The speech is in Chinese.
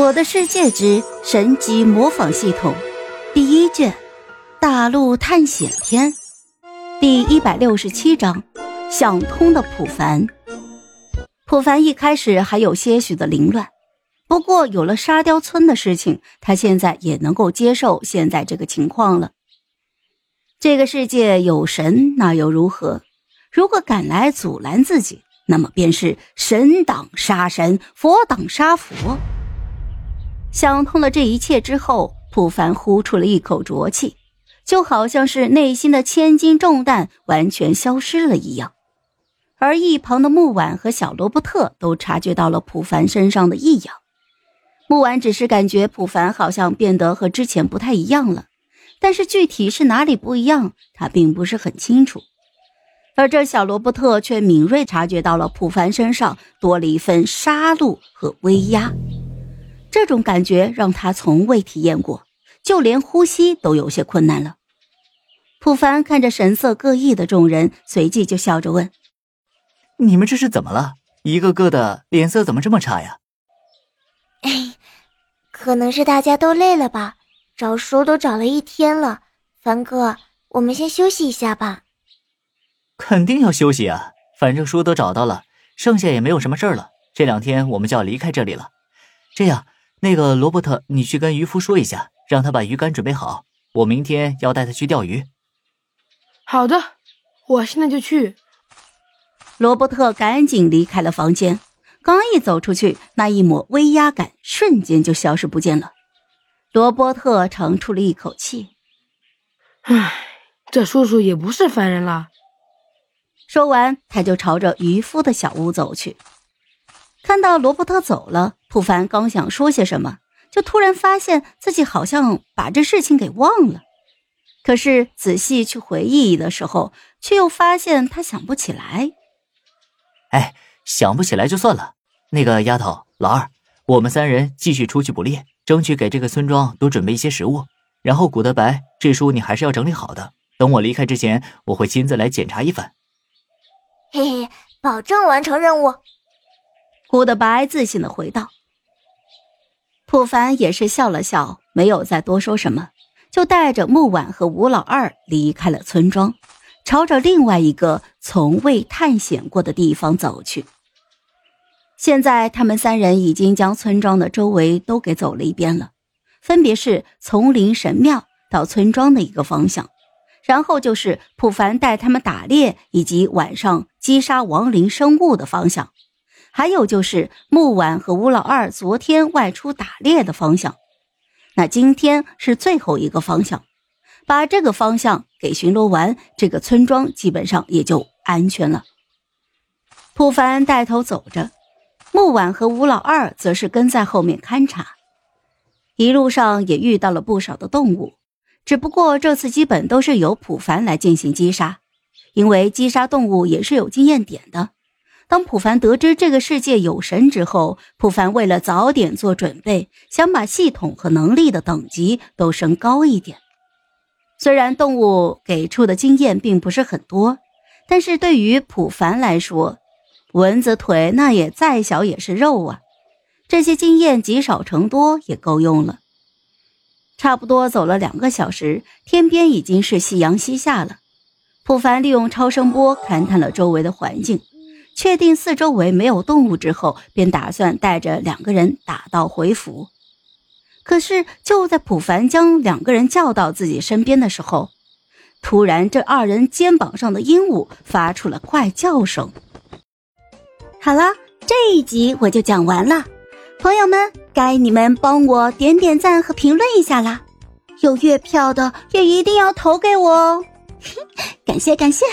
我的世界之神级模仿系统，第一卷，大陆探险篇，第一百六十七章，想通的普凡。普凡一开始还有些许的凌乱，不过有了沙雕村的事情，他现在也能够接受现在这个情况了。这个世界有神，那又如何？如果敢来阻拦自己，那么便是神挡杀神，佛挡杀佛。想通了这一切之后，普凡呼出了一口浊气，就好像是内心的千斤重担完全消失了一样。而一旁的木婉和小罗伯特都察觉到了普凡身上的异样。木婉只是感觉普凡好像变得和之前不太一样了，但是具体是哪里不一样，他并不是很清楚。而这小罗伯特却敏锐察觉到了普凡身上多了一份杀戮和威压。这种感觉让他从未体验过，就连呼吸都有些困难了。普凡看着神色各异的众人，随即就笑着问：“你们这是怎么了？一个个的脸色怎么这么差呀？”“哎，可能是大家都累了吧？找书都找了一天了。凡哥，我们先休息一下吧。”“肯定要休息啊！反正书都找到了，剩下也没有什么事儿了。这两天我们就要离开这里了。这样。”那个罗伯特，你去跟渔夫说一下，让他把鱼竿准备好。我明天要带他去钓鱼。好的，我现在就去。罗伯特赶紧离开了房间，刚一走出去，那一抹威压感瞬间就消失不见了。罗伯特长出了一口气：“唉，这叔叔也不是凡人了。”说完，他就朝着渔夫的小屋走去。看到罗伯特走了，普凡刚想说些什么，就突然发现自己好像把这事情给忘了。可是仔细去回忆的时候，却又发现他想不起来。哎，想不起来就算了。那个丫头，老二，我们三人继续出去捕猎，争取给这个村庄多准备一些食物。然后古德白，这书你还是要整理好的。等我离开之前，我会亲自来检查一番。嘿嘿，保证完成任务。古德白自信的回道：“普凡也是笑了笑，没有再多说什么，就带着木婉和吴老二离开了村庄，朝着另外一个从未探险过的地方走去。现在他们三人已经将村庄的周围都给走了一遍了，分别是丛林神庙到村庄的一个方向，然后就是普凡带他们打猎以及晚上击杀亡灵生物的方向。”还有就是木婉和吴老二昨天外出打猎的方向，那今天是最后一个方向，把这个方向给巡逻完，这个村庄基本上也就安全了。普凡带头走着，木婉和吴老二则是跟在后面勘察。一路上也遇到了不少的动物，只不过这次基本都是由普凡来进行击杀，因为击杀动物也是有经验点的。当普凡得知这个世界有神之后，普凡为了早点做准备，想把系统和能力的等级都升高一点。虽然动物给出的经验并不是很多，但是对于普凡来说，蚊子腿那也再小也是肉啊，这些经验积少成多也够用了。差不多走了两个小时，天边已经是夕阳西下了。普凡利用超声波勘探了周围的环境。确定四周围没有动物之后，便打算带着两个人打道回府。可是就在普凡将两个人叫到自己身边的时候，突然这二人肩膀上的鹦鹉发出了怪叫声。好了，这一集我就讲完了，朋友们，该你们帮我点点赞和评论一下啦！有月票的也一定要投给我哦，感 谢感谢。